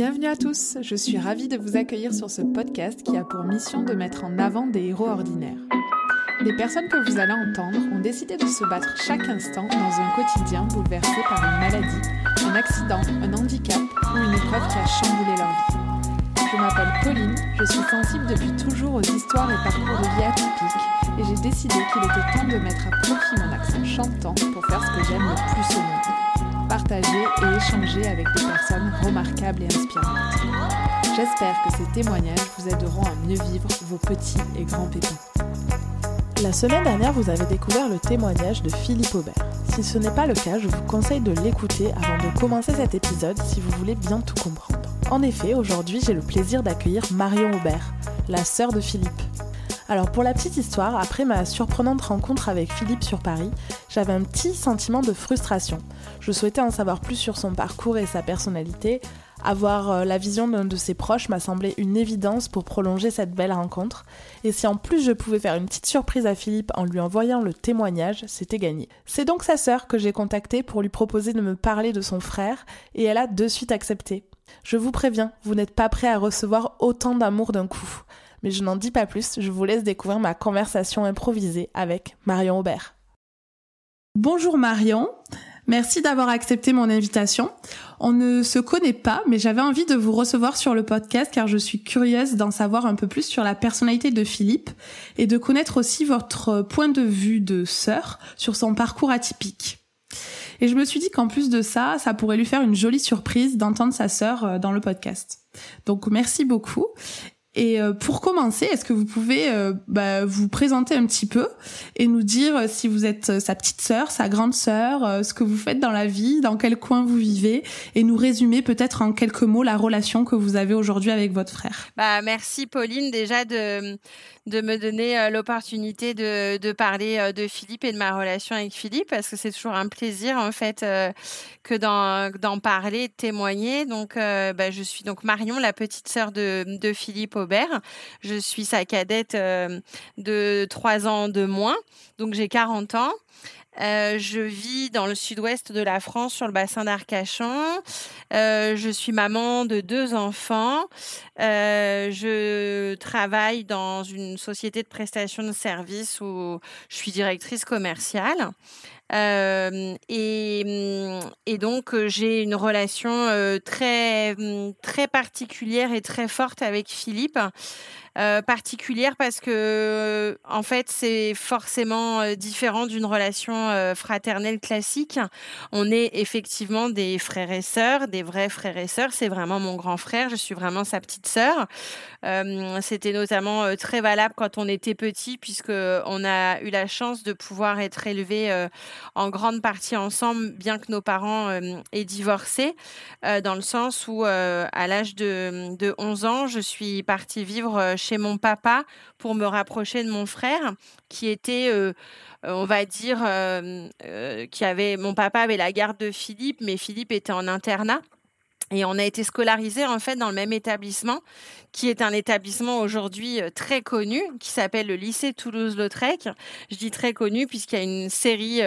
Bienvenue à tous, je suis ravie de vous accueillir sur ce podcast qui a pour mission de mettre en avant des héros ordinaires. Les personnes que vous allez entendre ont décidé de se battre chaque instant dans un quotidien bouleversé par une maladie, un accident, un handicap ou une épreuve qui a chamboulé leur vie. Je m'appelle Pauline, je suis sensible depuis toujours aux histoires et parcours de vie atypiques et j'ai décidé qu'il était temps de mettre à profit mon accent chantant pour faire ce que j'aime le plus au monde. Partager et échanger avec des personnes remarquables et inspirantes. J'espère que ces témoignages vous aideront à mieux vivre vos petits et grands pépins. La semaine dernière, vous avez découvert le témoignage de Philippe Aubert. Si ce n'est pas le cas, je vous conseille de l'écouter avant de commencer cet épisode si vous voulez bien tout comprendre. En effet, aujourd'hui, j'ai le plaisir d'accueillir Marion Aubert, la sœur de Philippe. Alors pour la petite histoire, après ma surprenante rencontre avec Philippe sur Paris, j'avais un petit sentiment de frustration. Je souhaitais en savoir plus sur son parcours et sa personnalité, avoir euh, la vision d'un de ses proches m'a semblé une évidence pour prolonger cette belle rencontre. Et si en plus je pouvais faire une petite surprise à Philippe en lui envoyant le témoignage, c'était gagné. C'est donc sa sœur que j'ai contactée pour lui proposer de me parler de son frère et elle a de suite accepté. Je vous préviens, vous n'êtes pas prêt à recevoir autant d'amour d'un coup. Mais je n'en dis pas plus, je vous laisse découvrir ma conversation improvisée avec Marion Aubert. Bonjour Marion, merci d'avoir accepté mon invitation. On ne se connaît pas, mais j'avais envie de vous recevoir sur le podcast car je suis curieuse d'en savoir un peu plus sur la personnalité de Philippe et de connaître aussi votre point de vue de sœur sur son parcours atypique. Et je me suis dit qu'en plus de ça, ça pourrait lui faire une jolie surprise d'entendre sa sœur euh, dans le podcast. Donc merci beaucoup. Et euh, pour commencer, est-ce que vous pouvez euh, bah, vous présenter un petit peu et nous dire euh, si vous êtes sa petite sœur, sa grande sœur, ce que vous faites dans la vie, dans quel coin vous vivez, et nous résumer peut-être en quelques mots la relation que vous avez aujourd'hui avec votre frère? Bah merci Pauline déjà de de me donner l'opportunité de, parler de Philippe et de ma relation avec Philippe parce que c'est toujours un plaisir en fait que d'en parler, de témoigner. Donc bah, je suis donc Marion, la petite sœur de, de Philippe Aubert. Je suis sa cadette de trois ans de moins, donc j'ai 40 ans. Euh, je vis dans le sud-ouest de la France, sur le bassin d'Arcachon. Euh, je suis maman de deux enfants. Euh, je travaille dans une société de prestation de services où je suis directrice commerciale. et, et, donc, j'ai une relation très, très particulière et très forte avec Philippe. Euh, particulière parce que, euh, en fait, c'est forcément euh, différent d'une relation fraternelle classique. On est effectivement des frères et sœurs, des vrais frères et sœurs. C'est vraiment mon grand frère. Je suis vraiment sa petite sœur. C'était notamment très valable quand on était petit, puisque on a eu la chance de pouvoir être élevés en grande partie ensemble, bien que nos parents aient divorcé, dans le sens où, à l'âge de, de 11 ans, je suis partie vivre chez mon papa pour me rapprocher de mon frère, qui était, euh, euh, on va dire, euh, qui avait, mon papa avait la garde de Philippe, mais Philippe était en internat. Et on a été scolarisés en fait dans le même établissement, qui est un établissement aujourd'hui très connu, qui s'appelle le lycée Toulouse-Lautrec. Je dis très connu puisqu'il y a une série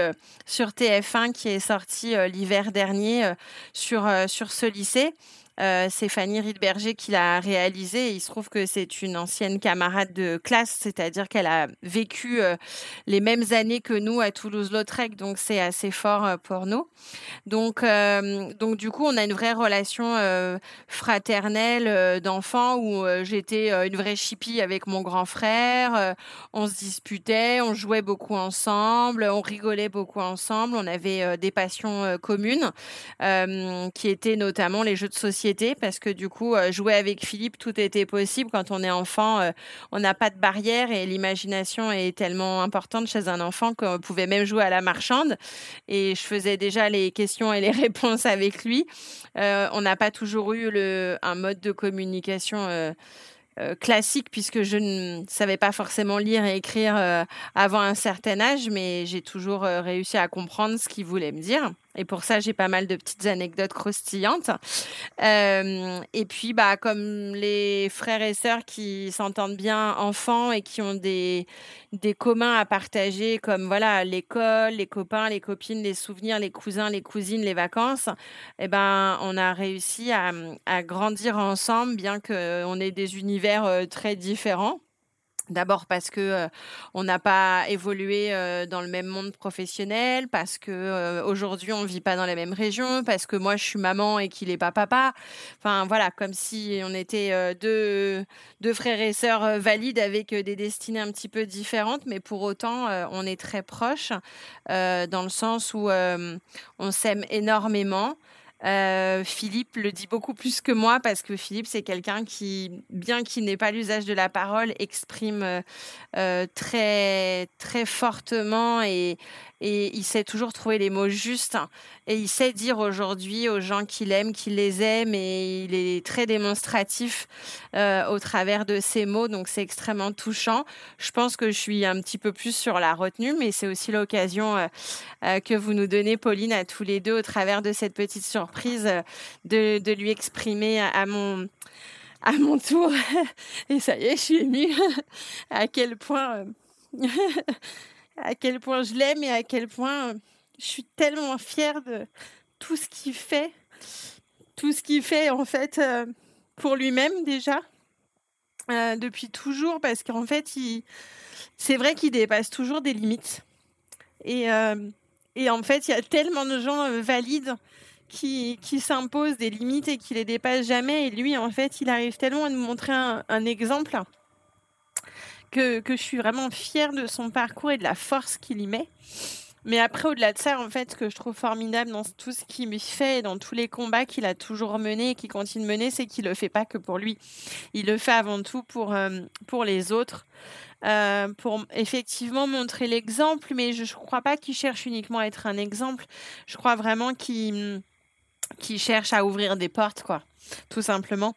sur TF1 qui est sortie l'hiver dernier sur, sur ce lycée. Euh, c'est Fanny Riedberger qui l'a réalisé. Il se trouve que c'est une ancienne camarade de classe, c'est-à-dire qu'elle a vécu euh, les mêmes années que nous à Toulouse-Lautrec, donc c'est assez fort euh, pour nous. Donc, donc du coup, on a une vraie relation fraternelle d'enfant où j'étais une vraie chipie avec mon grand frère. on se disputait, on jouait beaucoup ensemble, on rigolait beaucoup ensemble. On avait des passions communes qui étaient notamment les jeux de société parce que du coup, euh, jouer avec Philippe, tout était possible. Quand on est enfant, euh, on n'a pas de barrière et l'imagination est tellement importante chez un enfant qu'on pouvait même jouer à la marchande. Et je faisais déjà les questions et les réponses avec lui. Euh, on n'a pas toujours eu un mode de communication. classique puisque je ne savais pas forcément lire et écrire avant un certain âge, mais j'ai toujours réussi à comprendre ce qu'il voulait me dire. Et pour ça, j'ai pas mal de petites anecdotes croustillantes. Euh, et puis, bah, comme les frères et sœurs qui s'entendent bien enfants et qui ont des, des communs à partager, comme voilà l'école, les copains, les copines, les souvenirs, les cousins, les cousines, les vacances, eh ben, on a réussi à, à grandir ensemble, bien qu'on ait des univers euh, très différents. D'abord parce que on n'a pas évolué dans le même monde professionnel, parce que euh, aujourd'hui on vit pas dans la même région, parce que moi je suis maman et qu'il est pas papa. Enfin voilà, comme si on était deux, deux frères et sœurs valides avec des destinées un petit peu différentes, mais pour autant on est très proches dans le sens où on s'aime énormément. Euh, Philippe le dit beaucoup plus que moi parce que Philippe, c'est quelqu'un qui, bien qu'il n'ait pas l'usage de la parole, exprime euh, euh, très, très fortement et, et il sait toujours trouver les mots justes. Et il sait dire aujourd'hui aux gens qu'il aime, qu'il les aime. Et il est très démonstratif euh, au travers de ses mots, donc c'est extrêmement touchant. Je pense que je suis un petit peu plus sur la retenue, mais c'est aussi l'occasion euh, euh, que vous nous donnez, Pauline, à tous les deux, au travers de cette petite surprise, de, lui exprimer à mon à mon tour, et ça y est, je suis émue, à quel point à quel point je l'aime et à quel point euh, je suis tellement fière de tout ce qu'il fait, tout ce qu'il fait en fait euh, pour lui-même déjà, euh, depuis toujours, parce qu'en fait, c'est vrai qu'il dépasse toujours des limites. Et, et en fait, il y a tellement de gens valides qui, qui s'imposent des limites et qui les dépassent jamais. Et lui, en fait, il arrive tellement à nous montrer un exemple que, je suis vraiment fière de son parcours et de la force qu'il y met. Mais après, au-delà de ça, en fait, ce que je trouve formidable dans tout ce qu'il fait, dans tous les combats qu'il a toujours menés et qu'il continue de mener, c'est qu'il le fait pas que pour lui. Il le fait avant tout pour, euh, pour les autres, euh, pour effectivement montrer l'exemple. Mais je ne crois pas qu'il cherche uniquement à être un exemple. Je crois vraiment qu'il qui cherche à ouvrir des portes, quoi, tout simplement,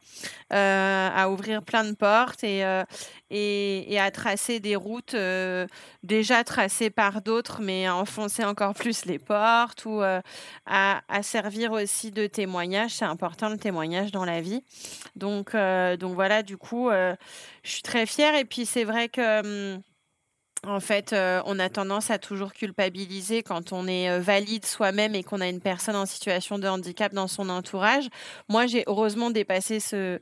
euh, à ouvrir plein de portes et, euh, et, à tracer des routes euh, déjà tracées par d'autres, mais à enfoncer encore plus les portes ou à, à, servir aussi de témoignage. C'est important le témoignage dans la vie. Donc, donc voilà, du coup, je suis très fière. Et puis c'est vrai que... Hum, en fait, euh, on a tendance à toujours culpabiliser quand on est euh, valide soi-même et qu'on a une personne en situation de handicap dans son entourage. Moi, j'ai heureusement dépassé ce,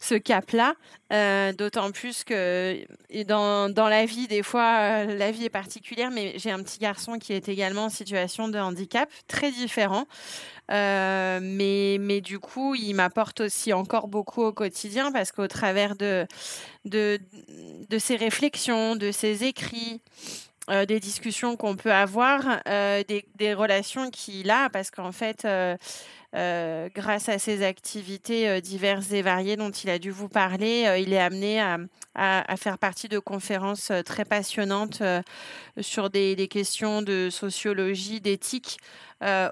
ce cap-là, euh, d'autant plus que dans, dans, la vie, des fois, la vie est particulière, mais j'ai un petit garçon qui est également en situation de handicap, très différent. Euh, mais, mais du coup, il m'apporte aussi encore beaucoup au quotidien parce qu'au travers de, de, de ses réflexions, de ses écrits, euh, des discussions qu'on peut avoir, euh, des, relations qu'il a, parce qu'en fait, grâce à ses activités diverses et variées dont il a dû vous parler, il est amené à, à, faire partie de conférences très passionnantes sur des, des, questions de sociologie, d'éthique.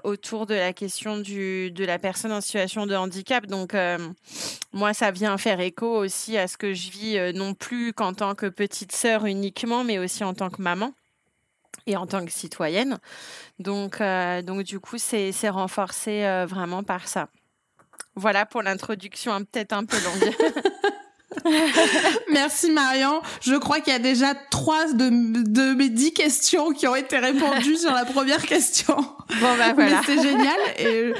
Autour de la question du, de la personne en situation de handicap. Donc, moi, ça vient faire écho aussi à ce que je vis, non plus qu'en tant que petite sœur uniquement, mais aussi en tant que maman et en tant que citoyenne. Donc, euh, donc du coup, c'est renforcé euh, vraiment par ça. Voilà pour l'introduction, peut-être un peu longue. Merci Marion. Je crois qu'il y a déjà trois de, de, mes dix questions qui ont été répondues sur la première question. Bon bah voilà. C'est génial et,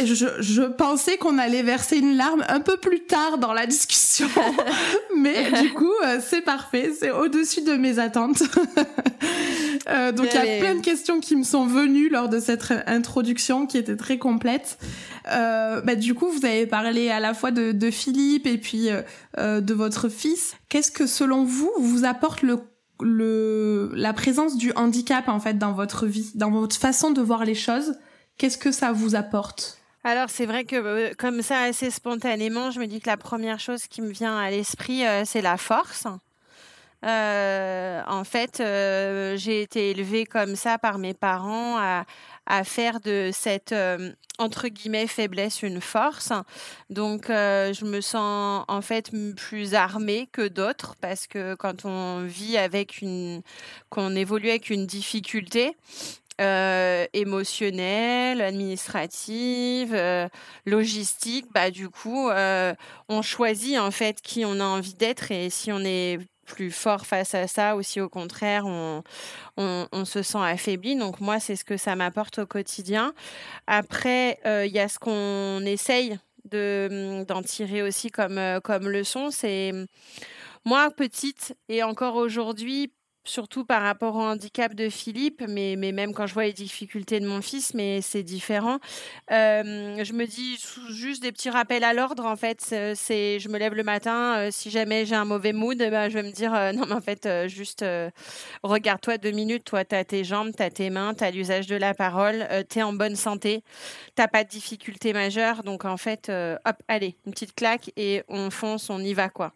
et je, je, pensais qu'on allait verser une larme un peu plus tard dans la discussion, mais du coup euh, c'est parfait, c'est au-dessus de mes attentes. Euh, donc il y a plein de questions qui me sont venues lors de cette introduction qui était très complète. Euh, bah, du coup, vous avez parlé à la fois de, de Philippe et puis euh, de votre fils. Qu'est-ce que selon vous vous apporte le le la présence du handicap en fait dans votre vie, dans votre façon de voir les choses? Qu'est-ce que ça vous apporte? Alors c'est vrai que euh, comme ça assez spontanément, je me dis que la première chose qui me vient à l'esprit, c'est la force. Euh, en fait, euh, j'ai été élevée comme ça par mes parents à, à faire de cette euh, entre guillemets faiblesse une force. Donc, je me sens en fait plus armée que d'autres parce que quand on vit avec une, qu'on évolue avec une difficulté, émotionnelle, administrative, logistique, bah, du coup, on choisit en fait qui on a envie d'être et si on est plus fort face à ça ou si au contraire on, on, se sent affaibli. Donc moi, c'est ce que ça m'apporte au quotidien. Après, il y a ce qu'on essaye de, d'en tirer aussi comme, comme leçon. C'est moi, petite et encore aujourd'hui, surtout par rapport au handicap de Philippe, mais, mais même quand je vois les difficultés de mon fils, mais c'est différent. Euh, je me dis juste des petits rappels à l'ordre, en fait. C'est, je me lève le matin, euh, si jamais j'ai un mauvais mood, ben, je vais me dire, euh, non, mais en fait, juste regarde-toi deux minutes, toi, tu as tes jambes, tu as tes mains, tu as l'usage de la parole, tu es en bonne santé, tu pas de difficultés majeures. Donc, en fait, hop, allez, une petite claque et on fonce, on y va, quoi.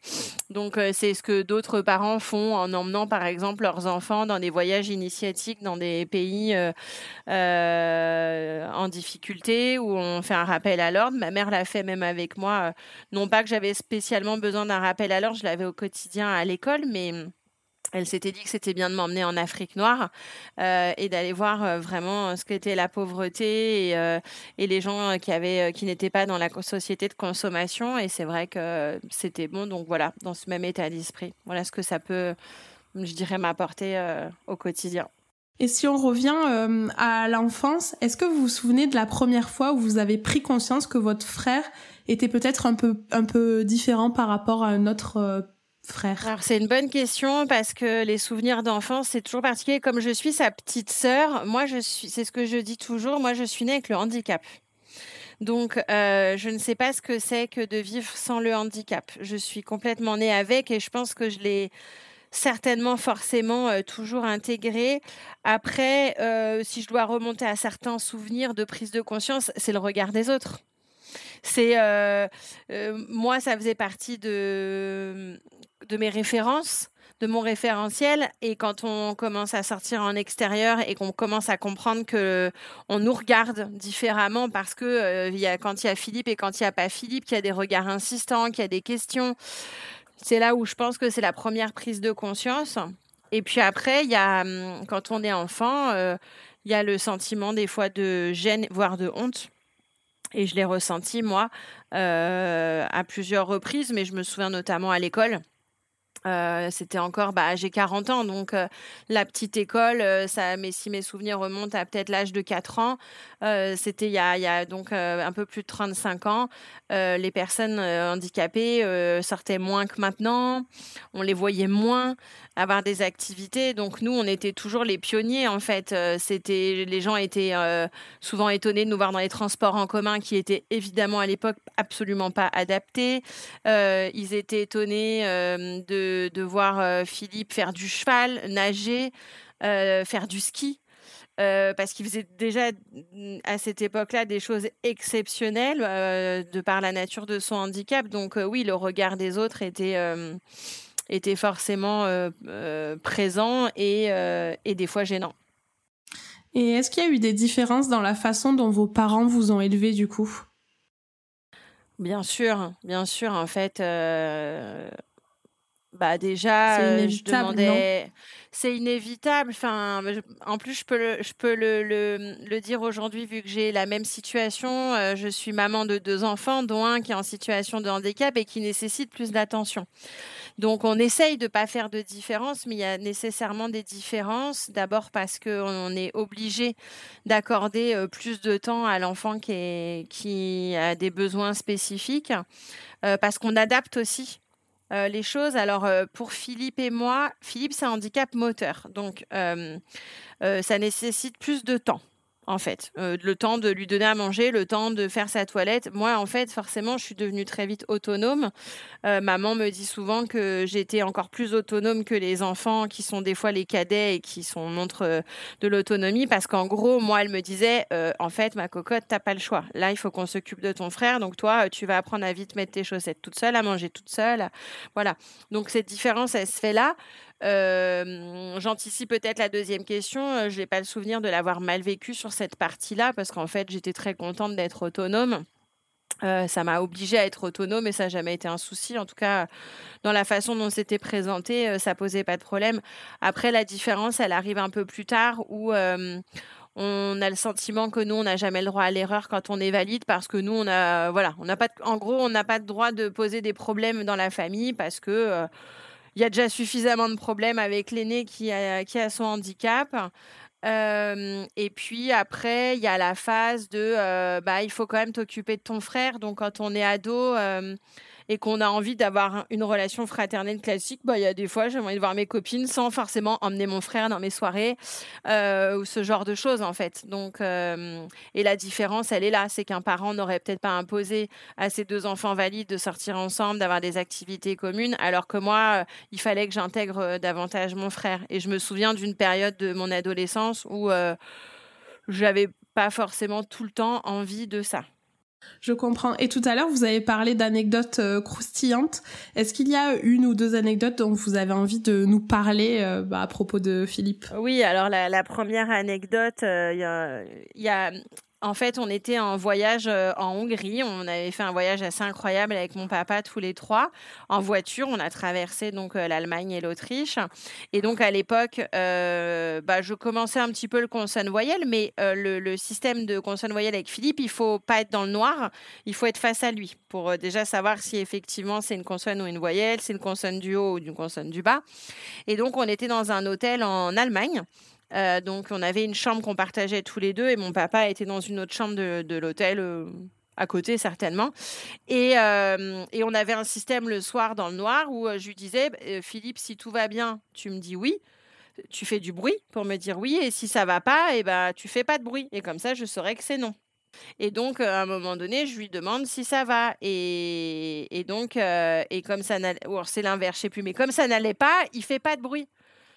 Donc, c'est ce que d'autres parents font en emmenant, par exemple, leurs enfants dans des voyages initiatiques dans des pays euh, euh, en difficulté où on fait un rappel à l'ordre. Ma mère l'a fait même avec moi. Euh, non pas que j'avais spécialement besoin d'un rappel à l'ordre, je l'avais au quotidien à l'école, mais elle s'était dit que c'était bien de m'emmener en Afrique noire et d'aller voir vraiment ce qu'était la pauvreté et, et, les gens qui avaient qui n'étaient pas dans la société de consommation et c'est vrai que c'était bon donc voilà dans ce même état d'esprit voilà ce que ça peut je dirais, m'apporter euh, au quotidien. Et si on revient euh, à l'enfance, est-ce que vous vous souvenez de la première fois où vous avez pris conscience que votre frère était peut-être un peu, un peu différent par rapport à un autre euh, frère? Alors c'est une bonne question parce que les souvenirs d'enfance c'est toujours particulier. Comme je suis sa petite sœur, moi je suis, c'est ce que je dis toujours, moi je suis née avec le handicap. Donc, je ne sais pas ce que c'est que de vivre sans le handicap. Je suis complètement née avec et je pense que je l'ai certainement forcément euh, toujours intégré. Après, euh, si je dois remonter à certains souvenirs de prise de conscience, c'est le regard des autres. C'est euh, moi, ça faisait partie de, mes références de mon référentiel et quand on commence à sortir en extérieur et qu'on commence à comprendre que on nous regarde différemment parce que y a, quand il y a Philippe et quand il n'y a pas Philippe, qu'il y a des regards insistants, qu'il y a des questions, c'est là où je pense que c'est la première prise de conscience. Et puis après, il y a, hum, quand on est enfant, euh, il y a le sentiment des fois de gêne, voire de honte. Et je l'ai ressenti, moi, euh, à plusieurs reprises, mais je me souviens notamment à l'école. Euh, c'était encore, bah, j'ai 40 ans, donc la petite école, ça, mais si mes souvenirs remontent à peut-être l'âge de 4 ans, c'était il y a, y a donc un peu plus de 35 ans. les personnes handicapées sortaient moins que maintenant, on les voyait moins avoir des activités. Donc nous, on était toujours les pionniers en fait. C'était les gens étaient souvent étonnés de nous voir dans les transports en commun qui étaient évidemment à l'époque absolument pas adaptés. ils étaient étonnés de de, voir euh, Philippe faire du cheval, nager, euh, faire du ski. Euh, parce qu'il faisait déjà mm, à cette époque-là des choses exceptionnelles de par la nature de son handicap. Donc oui, le regard des autres était, était forcément présent et, et, des fois gênant. Et est-ce qu'il y a eu des différences dans la façon dont vos parents vous ont élevé du coup? Bien sûr, bien sûr. En fait, bah déjà, euh, je demandais. C'est inévitable. Enfin, en plus, je peux le, je peux le, le, dire aujourd'hui, vu que j'ai la même situation. Euh, je suis maman de deux enfants, dont un qui est en situation de handicap et qui nécessite plus d'attention. Donc, on essaye de ne pas faire de différence, mais il y a nécessairement des différences. D'abord parce qu'on est obligé d'accorder euh, plus de temps à l'enfant qui, qui a des besoins spécifiques, parce qu'on adapte aussi euh, les choses. Alors, euh, pour Philippe et moi, Philippe, c'est un handicap moteur. Donc, euh, ça nécessite plus de temps en fait. Euh, le temps de lui donner à manger, le temps de faire sa toilette. Moi, en fait, forcément, je suis devenue très vite autonome. Euh, maman me dit souvent que j'étais encore plus autonome que les enfants qui sont des fois les cadets et qui sont montrent euh, de l'autonomie parce qu'en gros, moi, elle me disait, en fait, ma cocotte, t'as pas le choix. Là, il faut qu'on s'occupe de ton frère. Donc, toi, tu vas apprendre à vite mettre tes chaussettes toute seule, à manger toute seule. Voilà. Donc, cette différence, elle se fait là. Euh, j'anticipe peut-être la deuxième question. Euh, je n'ai pas le souvenir de l'avoir mal vécu sur cette partie-là parce qu'en fait, j'étais très contente d'être autonome. Euh, ça m'a obligée à être autonome et ça n'a jamais été un souci. En tout cas, dans la façon dont c'était présenté, ça posait pas de problème. Après, la différence, elle arrive un peu plus tard où on a le sentiment que nous, on n'a jamais le droit à l'erreur quand on est valide parce que nous, on a, voilà, on n'a pas, en gros, on n'a pas de droit de poser des problèmes dans la famille parce que euh, il y a déjà suffisamment de problèmes avec l'aîné qui a, qui a son handicap. Euh, et puis après, il y a la phase de, euh, bah, il faut quand même t'occuper de ton frère. Donc quand on est ado, et qu'on a envie d'avoir une relation fraternelle classique, bah, il y a des fois, j'ai envie de voir mes copines sans forcément emmener mon frère dans mes soirées euh, ou ce genre de choses, en fait. Donc, euh, et la différence, elle est là. C'est qu'un parent n'aurait peut-être pas imposé à ses deux enfants valides de sortir ensemble, d'avoir des activités communes, alors que moi, euh, il fallait que j'intègre davantage mon frère. Et je me souviens d'une période de mon adolescence où j'avais pas forcément tout le temps envie de ça. Je comprends. Et tout à l'heure, vous avez parlé d'anecdotes euh, croustillantes. Est-ce qu'il y a une ou deux anecdotes dont vous avez envie de nous parler euh, bah, à propos de Philippe? Oui, alors la, première anecdote, euh, il y, a, en fait, on était en voyage euh, en Hongrie. On avait fait un voyage assez incroyable avec mon papa tous les trois en voiture. On a traversé donc euh, l'Allemagne et l'Autriche. Et donc à l'époque, euh, bah, je commençais un petit peu le consonne voyelle, mais le, système de consonne voyelle avec Philippe, il faut pas être dans le noir. Il faut être face à lui pour déjà savoir si effectivement c'est une consonne ou une voyelle, c'est une consonne du haut ou une consonne du bas. Et donc on était dans un hôtel en Allemagne. Euh, donc, on avait une chambre qu'on partageait tous les deux et mon papa était dans une autre chambre de, l'hôtel. Euh, à côté certainement. Euh, et, on avait un système le soir dans le noir où je lui disais, Philippe, si tout va bien, tu me dis oui. Tu fais du bruit pour me dire oui. Et si ça va pas, et eh ben, tu fais pas de bruit. Et comme ça, je saurais que c'est non. Et donc, à un moment donné, je lui demande si ça va. Et, donc, et comme ça n'allait, c'est l'inverse, je sais plus, mais comme ça n'allait pas, il fait pas de bruit.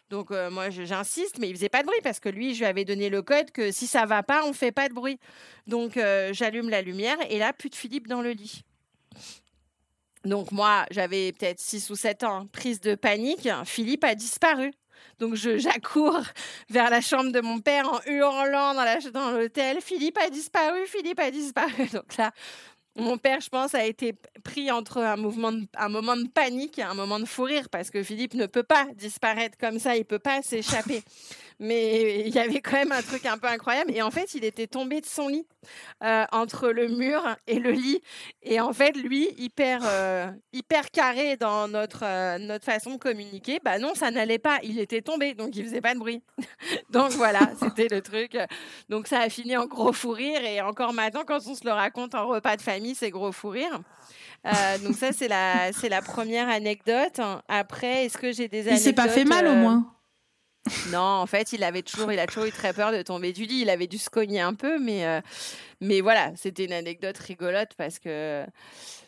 Donc moi j'insiste, mais il faisait pas de bruit parce que lui, je lui avais donné le code que si ça va pas, on fait pas de bruit. Donc j'allume la lumière et là, plus de Philippe dans le lit. Donc moi, j'avais peut-être 6 ou 7 ans, prise de panique, Philippe a disparu. Donc je j'accours vers la chambre de mon père en hurlant dans, dans l'hôtel. Philippe a disparu, Philippe a disparu. Donc là, mon père, je pense, a été pris entre un, mouvement un moment de panique et un moment de fou rire parce que Philippe ne peut pas disparaître comme ça, il ne peut pas s'échapper mais il y avait quand même un truc un peu incroyable. Et en fait, il était tombé de son lit euh, entre le mur et le lit. Et en fait, lui, hyper, euh, hyper carré dans notre, euh, notre façon de communiquer, bah non, ça n'allait pas. Il était tombé, donc il faisait pas de bruit. donc voilà, c'était le truc. Donc ça a fini en gros fou rire. Et encore maintenant, quand on se le raconte en repas de famille, c'est gros fou rire. donc ça, c'est la, c'est la première anecdote. Après, est-ce que j'ai des anecdotes Il s'est pas fait mal au moins non, en fait, il avait toujours, il a toujours eu très peur de tomber du lit. Il avait dû se cogner un peu, mais, euh, mais voilà, c'était une anecdote rigolote parce que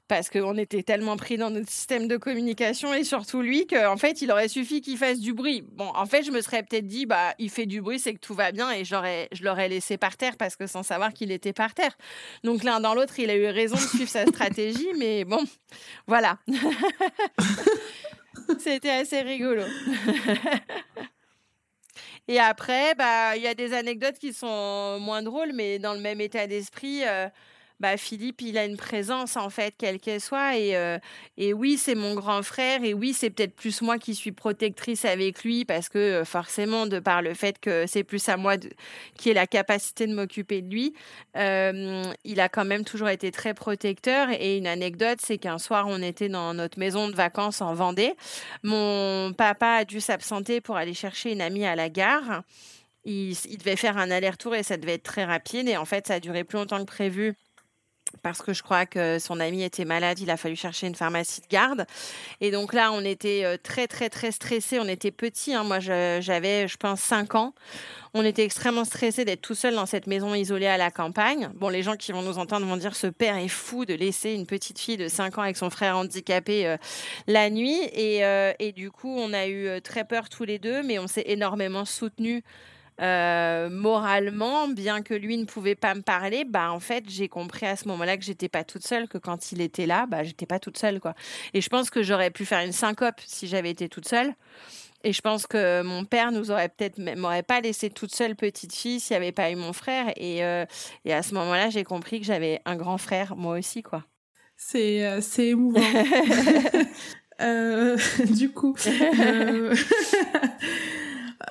parce qu'on était tellement pris dans notre système de communication et surtout lui qu'en fait, il aurait suffi qu'il fasse du bruit. Bon, en fait, je me serais peut-être dit, bah, il fait du bruit, c'est que tout va bien et je l'aurais laissé par terre parce que sans savoir qu'il était par terre. Donc l'un dans l'autre, il a eu raison de suivre sa stratégie, mais bon, voilà. C'était assez rigolo. Et après, bah, il y a des anecdotes qui sont moins drôles, mais dans le même état d'esprit. Euh, bah, Philippe, il a une présence, en fait, quelle qu'elle soit. Et, euh, et oui, c'est mon grand frère. Et oui, c'est peut-être plus moi qui suis protectrice avec lui, parce que euh, forcément, de par le fait que c'est plus à moi qui ai la capacité de m'occuper de lui, il a quand même toujours été très protecteur. Et une anecdote, c'est qu'un soir, on était dans notre maison de vacances en Vendée. Mon papa a dû s'absenter pour aller chercher une amie à la gare. Il, il devait faire un aller-retour et ça devait être très rapide. Et en fait, ça a duré plus longtemps que prévu parce que je crois que son ami était malade, il a fallu chercher une pharmacie de garde. Et donc là, on était euh, très, très, très stressés. On était petits. Hein. Moi, j'avais, je pense, 5 ans. On était extrêmement stressés d'être tout seul dans cette maison isolée à la campagne. Bon, les gens qui vont nous entendre vont dire ce père est fou de laisser une petite fille de 5 ans avec son frère handicapé euh, la nuit. Et, euh, et, du coup, on a eu très peur tous les deux, mais on s'est énormément soutenus euh, moralement, bien que lui ne pouvait pas me parler, bah en fait j'ai compris à ce moment-là que j'étais pas toute seule, que quand il était là, bah j'étais pas toute seule quoi. Et je pense que j'aurais pu faire une syncope si j'avais été toute seule. Et je pense que mon père nous aurait peut-être m'aurait pas laissé toute seule petite fille s'il n'y avait pas eu mon frère. Et, euh, et à ce moment-là, j'ai compris que j'avais un grand frère moi aussi quoi. C'est euh, c'est émouvant. du coup.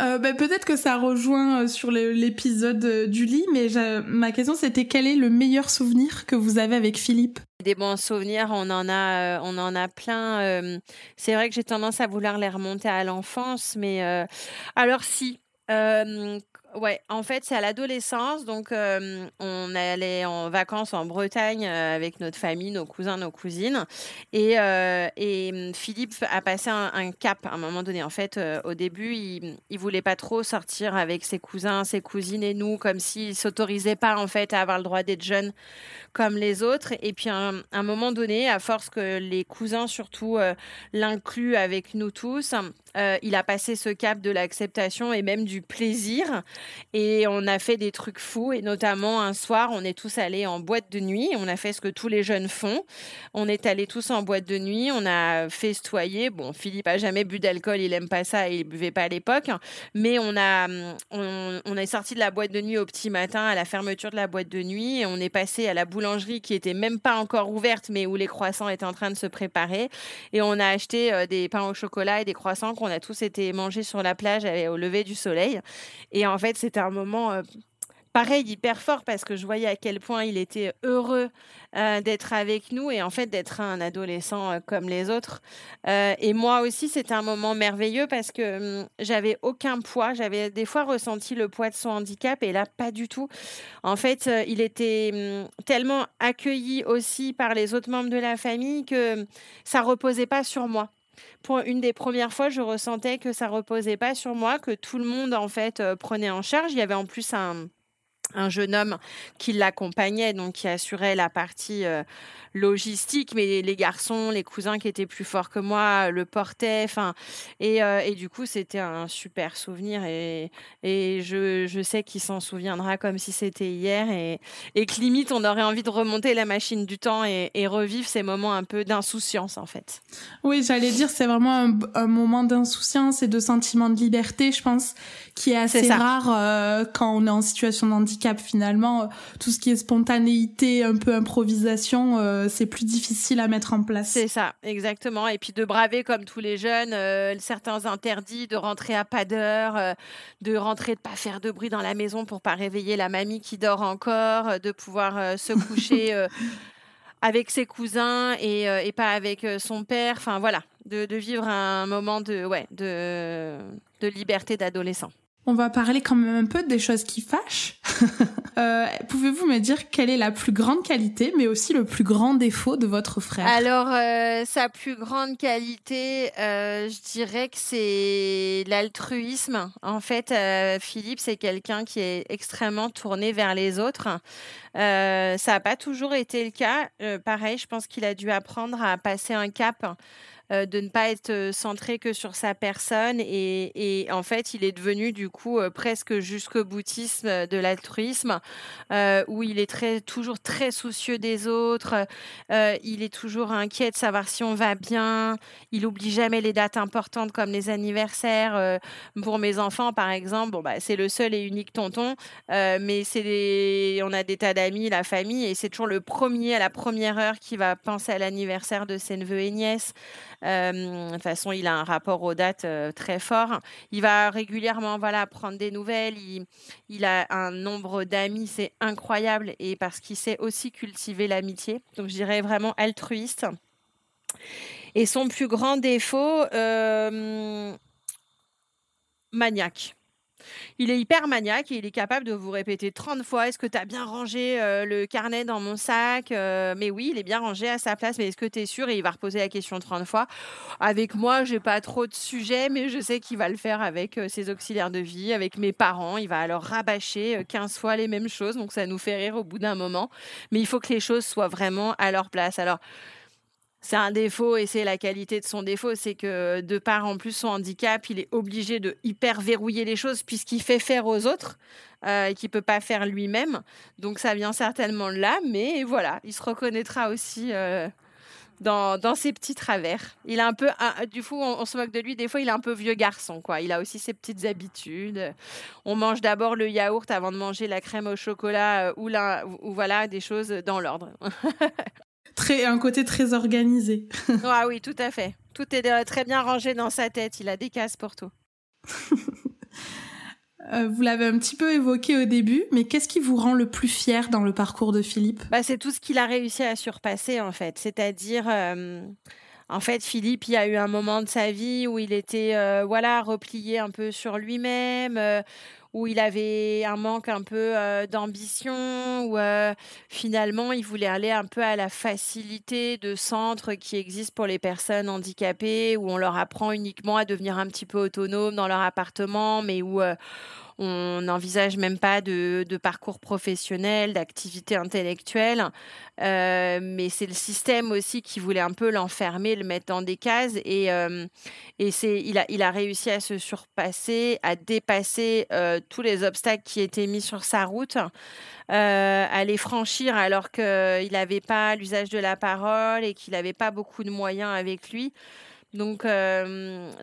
euh, bah, Peut-être que ça rejoint euh, sur l'épisode euh, du lit, mais ma question c'était quel est le meilleur souvenir que vous avez avec Philippe? Des bons souvenirs, on en a, on en a plein. c'est vrai que j'ai tendance à vouloir les remonter à l'enfance, mais alors si, Ouais, en fait, c'est à l'adolescence. Donc, on allait en vacances en Bretagne avec notre famille, nos cousins, nos cousines. Et, et mmh, Philippe a passé un, cap à un moment donné. En fait, au début, il, il voulait pas trop sortir avec ses cousins, ses cousines et nous, comme s'il s'autorisait pas en fait à avoir le droit d'être jeune comme les autres. Et puis, à un, moment donné, à force que les cousins surtout l'incluent avec nous tous, il a passé ce cap de l'acceptation et même du plaisir. Et on a fait des trucs fous. Et notamment, un soir, on est tous allés en boîte de nuit. On a fait ce que tous les jeunes font. On est allés tous en boîte de nuit. On a festoyé. Bon, Philippe a jamais bu d'alcool. Il aime pas ça. Il buvait pas à l'époque. Mais on a, on, est sorti de la boîte de nuit au petit matin à la fermeture de la boîte de nuit. Et on est passé à la boulangerie qui était même pas encore ouverte, mais où les croissants étaient en train de se préparer. Et on a acheté euh, des pains au chocolat et des croissants qu'on a tous été mangés sur la plage au lever du soleil. Et en fait, c'était un moment euh, pareil, hyper fort parce que je voyais à quel point il était heureux euh, d'être avec nous et en fait d'être un adolescent euh, comme les autres. et moi aussi, c'était un moment merveilleux parce que hum, j'avais aucun poids. J'avais des fois ressenti le poids de son handicap et là, pas du tout. En fait, il était hum, tellement accueilli aussi par les autres membres de la famille que hum, ça reposait pas sur moi pour une des premières fois, je ressentais que ça reposait pas sur moi, que tout le monde en fait euh, prenait en charge. Il y avait en plus un, un jeune homme qui l'accompagnait, donc qui assurait la partie euh, logistique, mais les garçons, les cousins qui étaient plus forts que moi le portaient. Enfin, et, euh, et, du coup, c'était un super souvenir et, et je, je sais qu'il s'en souviendra comme si c'était hier et, et que limite, on aurait envie de remonter la machine du temps et, revivre ces moments un peu d'insouciance en fait. Oui, j'allais dire, c'est vraiment un, un moment d'insouciance et de sentiment de liberté, je pense, qui est assez rare euh, quand on est en situation de handicap finalement. Tout ce qui est spontanéité, un peu improvisation, euh, c'est plus difficile à mettre en place. C'est ça, exactement. Et puis de braver comme tous les jeunes euh, certains interdits, de rentrer à pas d'heure, de rentrer, de pas faire de bruit dans la maison pour pas réveiller la mamie qui dort encore, de pouvoir se coucher. avec ses cousins et, et pas avec son père. Enfin voilà, de, de, vivre un moment de, ouais, de, de liberté d'adolescent. On va parler quand même un peu des choses qui fâchent. euh, Pouvez-vous me dire quelle est la plus grande qualité, mais aussi le plus grand défaut de votre frère? Alors, euh, sa plus grande qualité, euh, je dirais que c'est l'altruisme. En fait, Philippe, c'est quelqu'un qui est extrêmement tourné vers les autres. ça n'a pas toujours été le cas. pareil, je pense qu'il a dû apprendre à passer un cap. Euh, de ne pas être euh, centré que sur sa personne. Et, en fait, il est devenu du coup euh, presque jusqu'au boutisme de l'altruisme, où il est toujours très soucieux des autres. il est toujours inquiet de savoir si on va bien. Il oublie jamais les dates importantes comme les anniversaires. pour mes enfants, par exemple, bon, bah, c'est le seul et unique tonton, mais on a des tas d'amis, la famille, et c'est toujours le premier à la première heure qui va penser à l'anniversaire de ses neveux et nièces. Euh, de toute façon, il a un rapport aux dates euh, très fort. Il va régulièrement voilà, prendre des nouvelles. Il, il a un nombre d'amis, c'est incroyable. Et parce qu'il sait aussi cultiver l'amitié. Donc, je dirais vraiment altruiste. Et son plus grand défaut, euh, maniaque. Il est hyper maniaque et il est capable de vous répéter 30 fois Est-ce que tu as bien rangé euh, le carnet dans mon sac euh, Mais oui, il est bien rangé à sa place, mais est-ce que tu es sûr? Et il va reposer la question 30 fois. Avec moi, j'ai pas trop de sujets, mais je sais qu'il va le faire avec euh, ses auxiliaires de vie, avec mes parents. Il va alors rabâcher 15 fois les mêmes choses, donc ça nous fait rire au bout d'un moment. Mais il faut que les choses soient vraiment à leur place. Alors, c'est un défaut et c'est la qualité de son défaut, c'est que de par en plus son handicap, il est obligé de hyper verrouiller les choses puisqu'il fait faire aux autres euh, et qu'il peut pas faire lui-même. Donc ça vient certainement là, mais voilà, il se reconnaîtra aussi. Euh, dans, dans, ses petits travers. Il a un peu, du coup, on, se moque de lui. Des fois, il est un peu vieux garçon, quoi. Il a aussi ses petites habitudes. On mange d'abord le yaourt avant de manger la crème au chocolat euh, ou, la, ou voilà des choses dans l'ordre. très, un côté très organisé. ah oui, tout à fait. Tout est euh, très bien rangé dans sa tête. Il a des cases pour tout. Euh, vous l'avez un petit peu évoqué au début, mais qu'est-ce qui vous rend le plus fier dans le parcours de Philippe? Bah, C'est tout ce qu'il a réussi à surpasser, en fait. C'est-à-dire, euh, en fait, Philippe, il y a eu un moment de sa vie où il était euh, voilà, replié un peu sur lui-même, où il avait un manque un peu d'ambition, où finalement il voulait aller un peu à la facilité de centres qui existent pour les personnes handicapées, où on leur apprend uniquement à devenir un petit peu autonome dans leur appartement, mais où on n'envisage même pas de, parcours professionnel, d'activité intellectuelle. Euh, mais c'est le système aussi qui voulait un peu l'enfermer, le mettre dans des cases. Et, euh, c'est, il, a, il a réussi à se surpasser, à dépasser euh, tous les obstacles qui étaient mis sur sa route, à les franchir alors qu'il n'avait pas l'usage de la parole et qu'il n'avait pas beaucoup de moyens avec lui. Donc,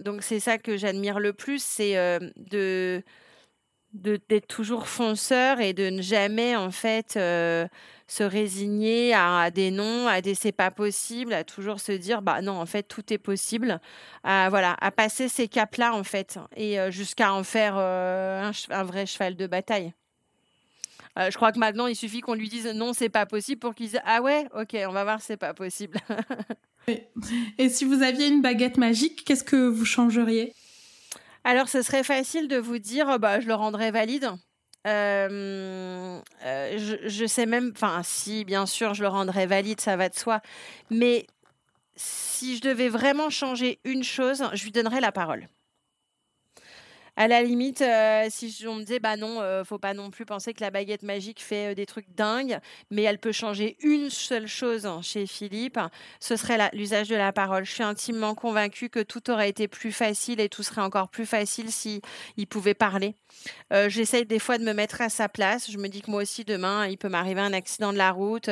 donc c'est ça que j'admire le plus, c'est de d'être toujours fonceur et de ne jamais en fait euh, se résigner à, des non, à des c'est pas possible, à toujours se dire bah non en fait tout est possible, à, voilà à passer ces caps là en fait et euh, jusqu'à en faire euh, un, vrai cheval de bataille. je crois que maintenant il suffit qu'on lui dise non c'est pas possible pour qu'il dise ah ouais ok on va voir c'est pas possible. et si vous aviez une baguette magique qu'est-ce que vous changeriez? Alors, ce serait facile de vous dire, oh, bah, je le rendrai valide. Euh, euh, je, sais même, enfin, si, bien sûr, je le rendrai valide, ça va de soi. Mais si je devais vraiment changer une chose, je lui donnerais la parole à la limite, euh, si on me disait, bah non, euh, faut pas non plus penser que la baguette magique fait euh, des trucs dingues, mais elle peut changer une seule chose chez Philippe, ce serait l'usage de la parole. Je suis intimement convaincue que tout aurait été plus facile et tout serait encore plus facile si pouvait parler. J'essaye des fois de me mettre à sa place. Je me dis que moi aussi, demain, il peut m'arriver un accident de la route.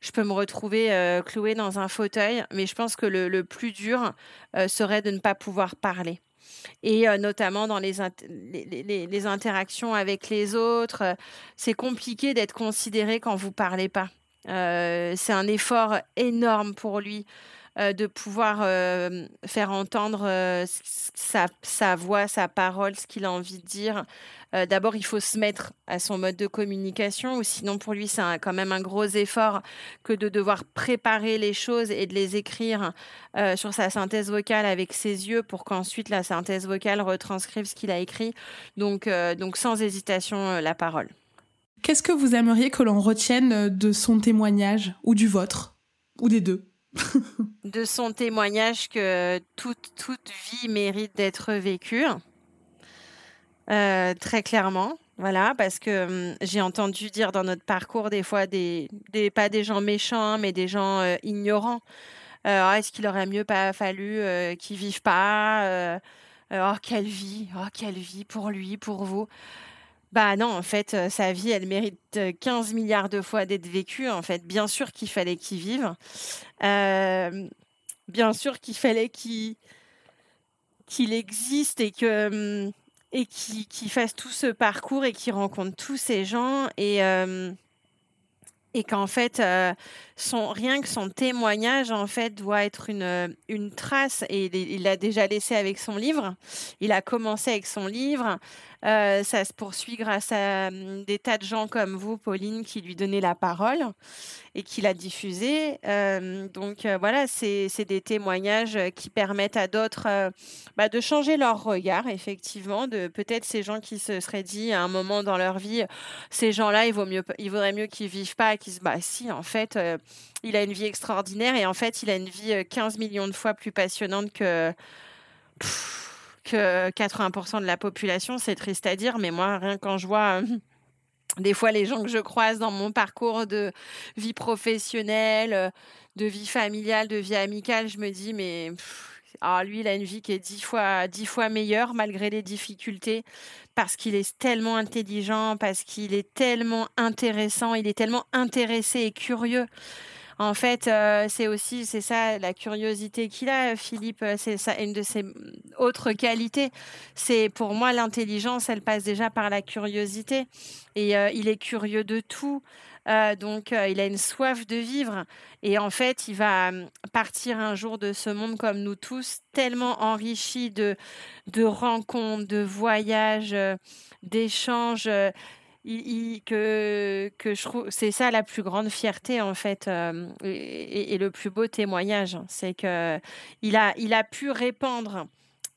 je peux me retrouver clouée dans un fauteuil, mais je pense que le plus dur serait de ne pas pouvoir parler et notamment dans les, les, interactions avec les autres. c'est compliqué d'être considéré quand vous parlez pas. c'est un effort énorme pour lui de pouvoir faire entendre sa, sa, voix, sa parole, ce qu'il a envie de dire. D'abord, il faut se mettre à son mode de communication, ou sinon pour lui, c'est quand même un gros effort que de devoir préparer les choses et de les écrire sur sa synthèse vocale avec ses yeux pour qu'ensuite la synthèse vocale retranscrive ce qu'il a écrit. Donc, donc sans hésitation, la parole. Qu'est-ce que vous aimeriez que l'on retienne de son témoignage, ou du vôtre, ou des deux? de son témoignage que toute, toute vie mérite d'être vécue. Euh, très clairement, voilà, parce que hum, j'ai entendu dire dans notre parcours des fois des, pas des gens méchants, mais des gens euh, ignorants. Euh, ah, est-ce qu'il aurait mieux pas fallu qu'ils vivent pas Oh quelle vie, oh quelle vie pour lui, pour vous. Bah non, en fait, euh, sa vie, elle mérite 15 euh, milliards de fois d'être vécue. En fait, bien sûr qu'il fallait qu'il vive. Euh, bien sûr qu'il fallait qu'il existe et qu'il fasse tout ce parcours et qu'il rencontre tous ces gens et qu'en fait, son, rien que son témoignage, en fait, doit être une, une trace. Et il l'a déjà laissé avec son livre. Il a commencé avec son livre. Euh, ça se poursuit grâce à hum, des tas de gens comme vous, Pauline, qui lui donnaient la parole et qui l'a diffusée. Euh, donc euh, voilà, c'est des témoignages qui permettent à d'autres bah, de changer leur regard, effectivement, de peut-être ces gens qui se seraient dit à un moment dans leur vie, ces gens-là, il, il vaudrait mieux qu'ils vivent pas, qu'ils se bah si, en fait, il a une vie extraordinaire et en fait, il a une vie 15 millions de fois plus passionnante que que 80% de la population, c'est triste à dire, mais moi, rien quand je vois euh, des fois les gens que je croise dans mon parcours de vie professionnelle, euh, de vie familiale, de vie amicale, je me dis, mais ah, lui, il a une vie qui est dix fois, dix fois meilleure malgré les difficultés, parce qu'il est tellement intelligent, parce qu'il est tellement intéressant, il est tellement intéressé et curieux. En fait, euh, c'est aussi, c'est ça, la curiosité qu'il a, Philippe, euh, c'est ça, une de ses autres qualités. C'est pour moi l'intelligence, elle passe déjà par la curiosité. Et euh, il est curieux de tout. Euh, donc, euh, il a une soif de vivre. Et en fait, il va hum, partir un jour de ce monde comme nous tous, tellement enrichi de, rencontres, de voyages, euh, d'échanges. que, que je trouve c'est ça la plus grande fierté en fait et, et, le plus beau témoignage c'est que il a il a pu répandre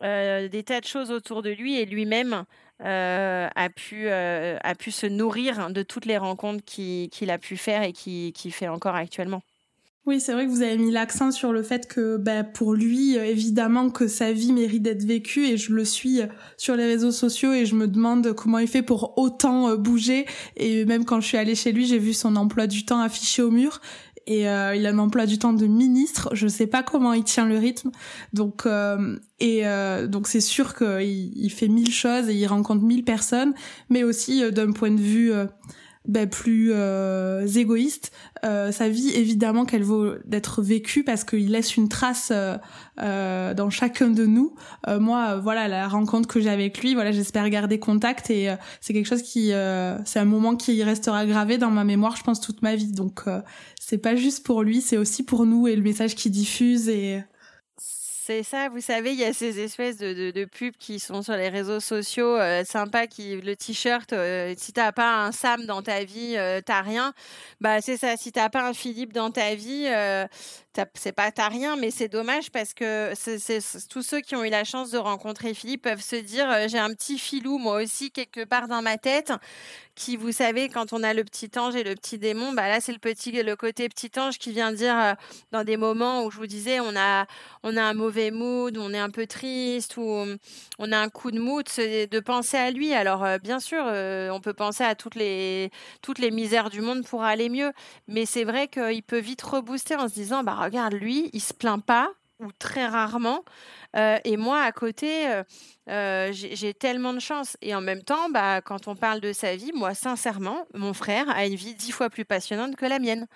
des tas de choses autour de lui et lui-même euh, a, pu, euh, a pu se nourrir de toutes les rencontres qu'il a pu faire et qu'il qui fait encore actuellement. Oui, c'est vrai que vous avez mis l'accent sur le fait que bah, pour lui, euh, évidemment que sa vie mérite d'être vécue et je le suis sur les réseaux sociaux et je me demande comment il fait pour autant bouger et même quand je suis allée chez lui, j'ai vu son emploi du temps affiché au mur et euh, il a un emploi du temps de ministre. Je sais pas comment il tient le rythme. Donc euh, et euh, donc c'est sûr qu'il il fait mille choses et il rencontre mille personnes, mais aussi d'un point de vue ben, plus euh, égoïste. Euh, sa vie, évidemment, qu'elle vaut d'être vécue parce qu'il laisse une trace euh, dans chacun de nous. moi, voilà, la rencontre que j'ai avec lui, voilà, j'espère garder contact et c'est quelque chose qui, c'est un moment qui restera gravé dans ma mémoire, je pense, toute ma vie. Donc, c'est pas juste pour lui, c'est aussi pour nous et le message qu'il diffuse et c'est ça, vous savez, il y a ces espèces de, pubs qui sont sur les réseaux sociaux, euh, sympa, qui le t-shirt, euh, si t'as pas un Sam dans ta vie, euh, t'as rien. Bah c'est ça, si t'as pas un Philippe dans ta vie, c'est pas t'as rien, mais c'est dommage parce que tous ceux qui ont eu la chance de rencontrer Philippe peuvent se dire j'ai un petit filou moi aussi quelque part dans ma tête qui, vous savez, quand on a le petit ange et le petit démon, bah là, c'est le petit, le côté petit ange qui vient dire euh, dans des moments où je vous disais, on a, on a un mauvais mood, on est un peu triste, ou on a un coup de mood, de penser à lui. Alors, euh, bien sûr, euh, on peut penser à toutes les, toutes les misères du monde pour aller mieux, mais c'est vrai qu'il peut vite rebooster en se disant, bah regarde, lui, il se plaint pas ou très rarement. et moi, à côté, j'ai tellement de chance. Et en même temps, bah, quand on parle de sa vie, moi, sincèrement, mon frère a une vie dix fois plus passionnante que la mienne.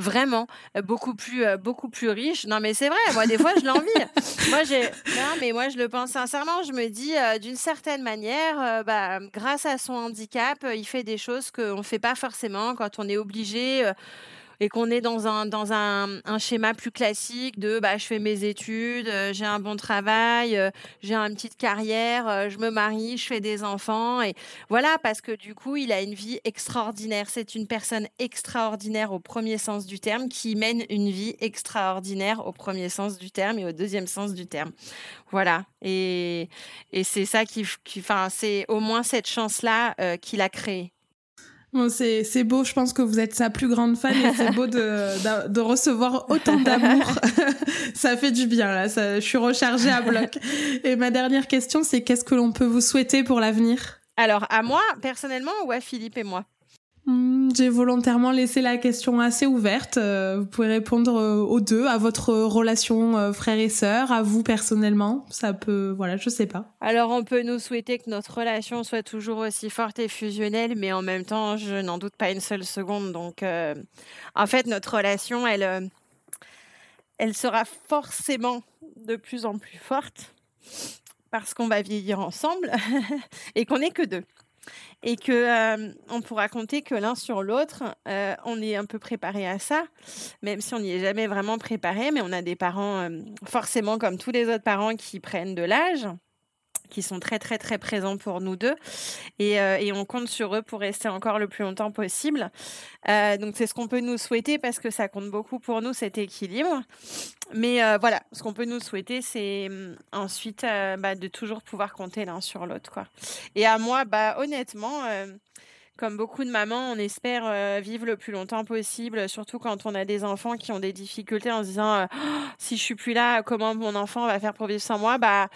Vraiment. beaucoup, plus, beaucoup plus riche. Non, mais c'est vrai, moi, des fois, je l'envie. moi, j'ai... Non, mais moi, je le pense sincèrement. Je me dis, d'une certaine manière, bah, grâce à son handicap, il fait des choses qu'on ne fait pas forcément quand on est obligé et qu'on est dans un dans un, schéma plus classique de bah je fais mes études, euh, j'ai un bon travail, euh, j'ai une petite carrière, euh, je me marie, je fais des enfants et voilà parce que du coup il a une vie extraordinaire. C'est une personne extraordinaire au premier sens du terme qui mène une vie extraordinaire au premier sens du terme et au deuxième sens du terme. Voilà et et c'est ça qui enfin c'est au moins cette chance là qu'il a créée. Bon, c'est, c'est beau, je pense que vous êtes sa plus grande fan et c'est beau de, de, recevoir autant d'amour. ça fait du bien, là, ça, je suis rechargée à bloc. Et ma dernière question, c'est qu'est-ce que l'on peut vous souhaiter pour l'avenir? Alors, à moi, personnellement, ou à Philippe et moi? J'ai volontairement laissé la question assez ouverte. Euh, vous pouvez répondre euh, aux deux, à votre relation euh, frère et sœur, à vous personnellement. Ça peut, voilà, je sais pas. Alors, on peut nous souhaiter que notre relation soit toujours aussi forte et fusionnelle, mais en même temps, je n'en doute pas une seule seconde. Donc, en fait, notre relation, elle, elle sera forcément de plus en plus forte parce qu'on va vieillir ensemble et qu'on n'est que deux et que euh, on pourra compter que l'un sur l'autre, euh, on est un peu préparé à ça, même si on n'y est jamais vraiment préparé, mais on a des parents euh, forcément comme tous les autres parents qui prennent de l'âge qui sont très très très présents pour nous deux et, euh, et, on compte sur eux pour rester encore le plus longtemps possible. Euh, donc c'est ce qu'on peut nous souhaiter parce que ça compte beaucoup pour nous cet équilibre. Mais euh, voilà, ce qu'on peut nous souhaiter c'est hum, ensuite bah, de toujours pouvoir compter l'un sur l'autre. Et à moi bah honnêtement comme beaucoup de mamans, on espère euh, vivre le plus longtemps possible, surtout quand on a des enfants qui ont des difficultés en se disant euh, si je suis plus là, comment mon enfant va faire pour vivre sans moi? Bah,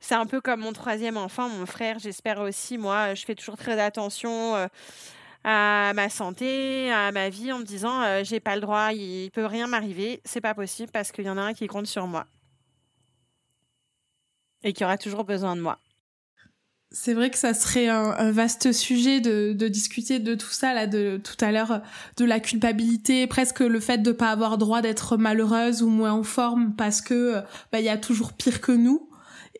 c'est un peu comme mon troisième enfant, mon frère. J'espère aussi, moi, je fais toujours très attention. Euh, à ma santé, à ma vie, en me disant j'ai pas le droit, il peut rien m'arriver, c'est pas possible parce qu'il y en a un qui compte sur moi et qui aura toujours besoin de moi. C'est vrai que ça serait un, vaste sujet de, discuter de tout ça là, de tout à l'heure, de la culpabilité, presque le fait de pas avoir droit d'être malheureuse ou moins en forme parce que bah il y a toujours pire que nous,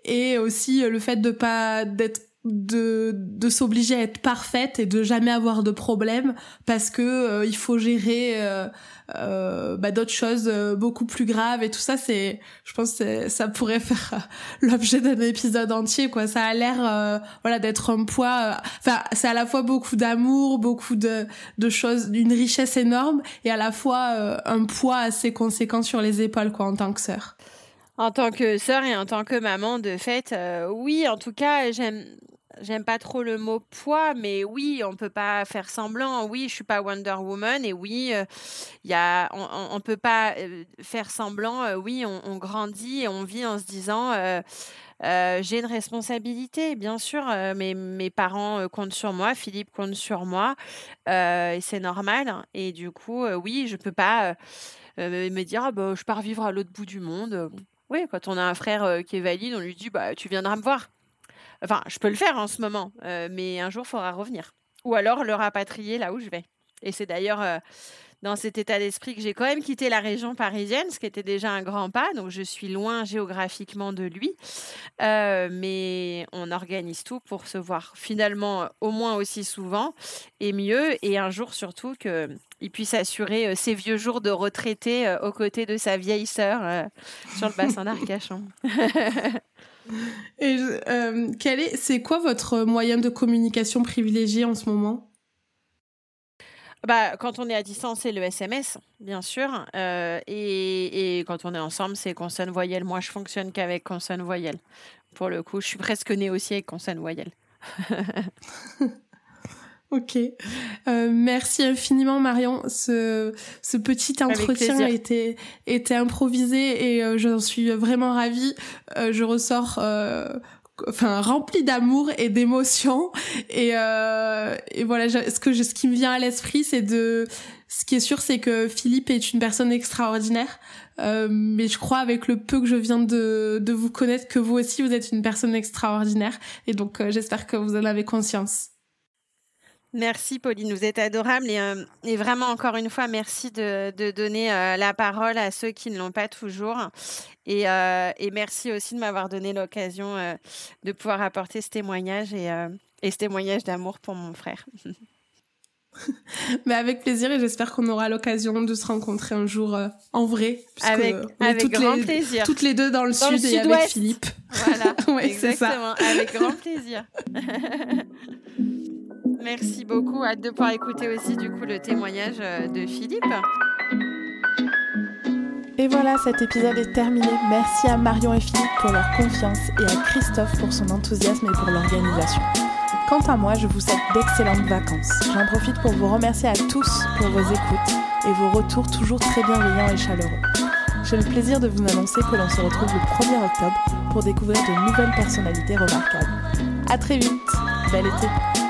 et aussi le fait de pas d'être de, de s'obliger à être parfaite et de jamais avoir de problème parce que euh, il faut gérer euh, euh, bah, d'autres choses beaucoup plus graves et tout ça c'est je pense que ça pourrait faire l'objet d'un épisode entier quoi. Ça a l'air voilà d'être un poids enfin c'est à la fois beaucoup d'amour beaucoup de de choses d'une richesse énorme et à la fois un poids assez conséquent sur les épaules quoi en tant que sœur. En tant que sœur et en tant que maman, de fait, oui, en tout cas, j'aime J'aime pas trop le mot poids, mais oui, on peut pas faire semblant. Oui, je suis pas Wonder Woman et oui, euh, y a, on, on, peut pas euh, faire semblant. Euh, oui, on, grandit et on vit en se disant. j'ai une responsabilité, bien sûr. mes, mes parents comptent sur moi, Philippe compte sur moi, et c'est normal. Et du coup, oui, je peux pas me dire, ah, bah, je pars vivre à l'autre bout du monde. Oui, quand on a un frère qui est valide, on lui dit, bah, tu viendras me voir. Enfin, je peux le faire en ce moment, euh, mais un jour, il faudra revenir. Ou alors le rapatrier là où je vais. Et c'est d'ailleurs euh, dans cet état d'esprit que j'ai quand même quitté la région parisienne, ce qui était déjà un grand pas. Donc, je suis loin géographiquement de lui. Euh, mais on organise tout pour se voir finalement au moins aussi souvent et mieux. Et un jour surtout qu'il puisse assurer ses vieux jours de retraité aux côtés de sa vieille sœur sur le bassin d'Arcachon. Et euh, quel est, c'est quoi votre moyen de communication privilégié en ce moment? Bah, quand on est à distance, c'est le SMS, bien sûr. Euh, et, quand on est ensemble, c'est consonne-voyelle. Moi, je fonctionne qu'avec consonne-voyelle. Pour le coup, je suis presque née aussi avec consonne-voyelle. Ok. Euh, merci infiniment Marion. Ce, ce petit entretien a été, était improvisé et euh, j'en suis vraiment ravie. Euh, je ressors enfin rempli d'amour et d'émotion et, et voilà ce que je, ce qui me vient à l'esprit c'est de ce qui est sûr c'est que Philippe est une personne extraordinaire mais je crois avec le peu que je viens de, de vous connaître que vous aussi vous êtes une personne extraordinaire et donc j'espère que vous en avez conscience. Merci Pauline, vous êtes adorable et, euh, et vraiment encore une fois merci de, de donner euh, la parole à ceux qui ne l'ont pas toujours et, euh, et, merci aussi de m'avoir donné l'occasion de pouvoir apporter ce témoignage et, et ce témoignage d'amour pour mon frère. Mais avec plaisir et j'espère qu'on aura l'occasion de se rencontrer un jour en vrai. Avec, avec grand plaisir. Toutes les deux dans le sud et avec Philippe. Voilà, ouais, exactement. Ça. Avec grand plaisir. Merci beaucoup. Hâte de pouvoir écouter aussi du coup le témoignage euh, de Philippe. Et voilà, cet épisode est terminé. Merci à Marion et Philippe pour leur confiance et à Christophe pour son enthousiasme et pour l'organisation. Quant à moi, je vous souhaite d'excellentes vacances. J'en profite pour vous remercier à tous pour vos écoutes et vos retours toujours très bienveillants et chaleureux. J'ai le plaisir de vous annoncer que l'on se retrouve le 1er octobre pour découvrir de nouvelles personnalités remarquables. À très vite, bel été